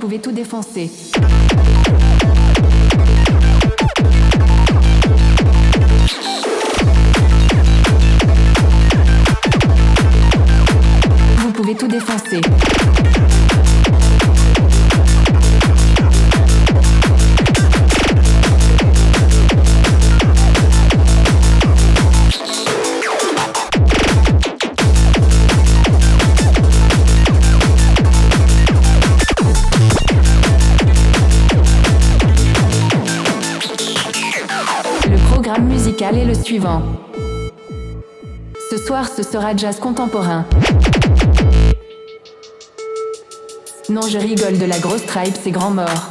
pouvez tout défoncer. Vous pouvez tout défoncer. Ce soir, ce sera jazz contemporain. Non, je rigole de la grosse tribe, c'est grand mort.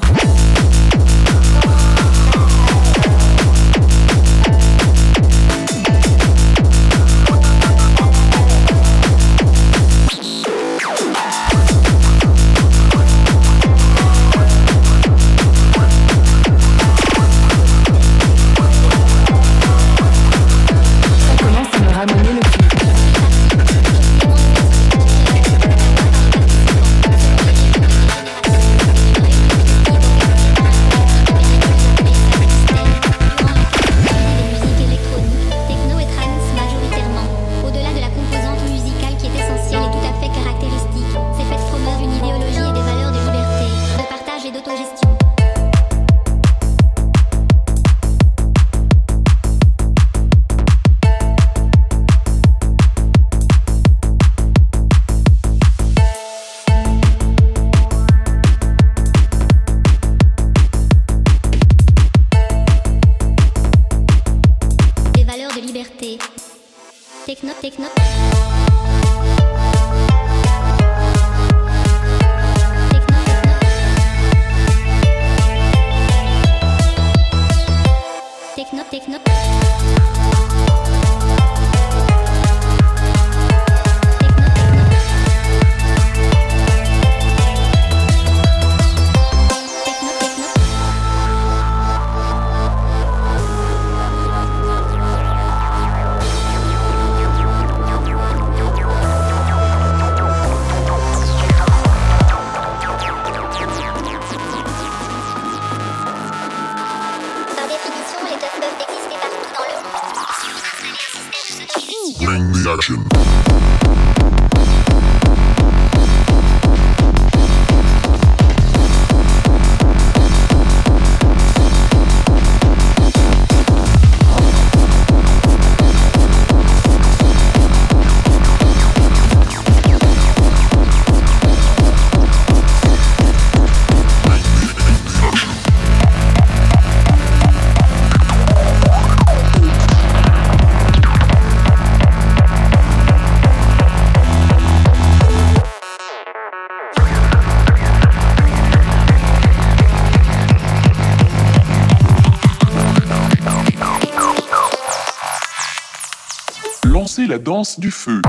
La danse du feu.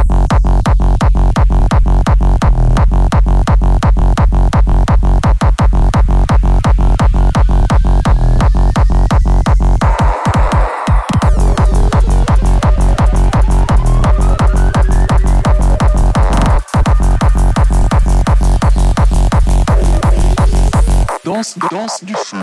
Danse, danse du feu.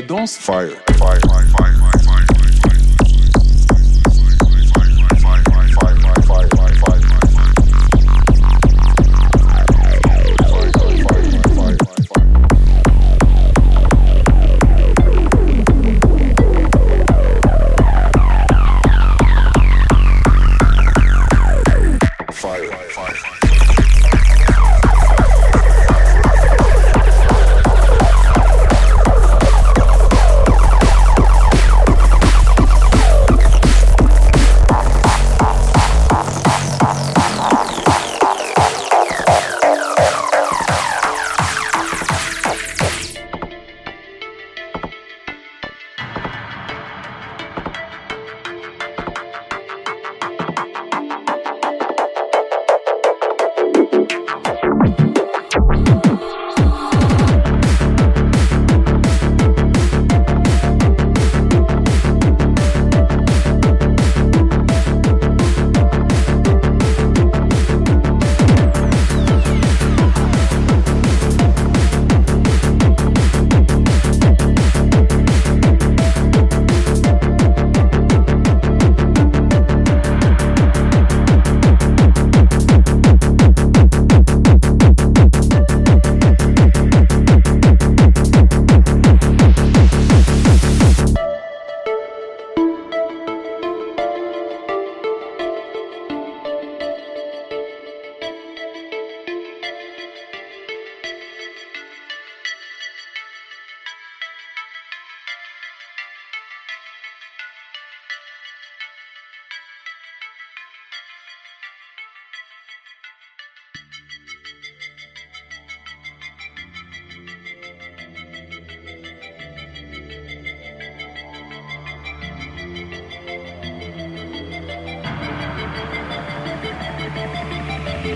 Lancez la danse Fire. Fire.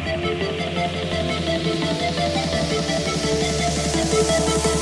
thank you.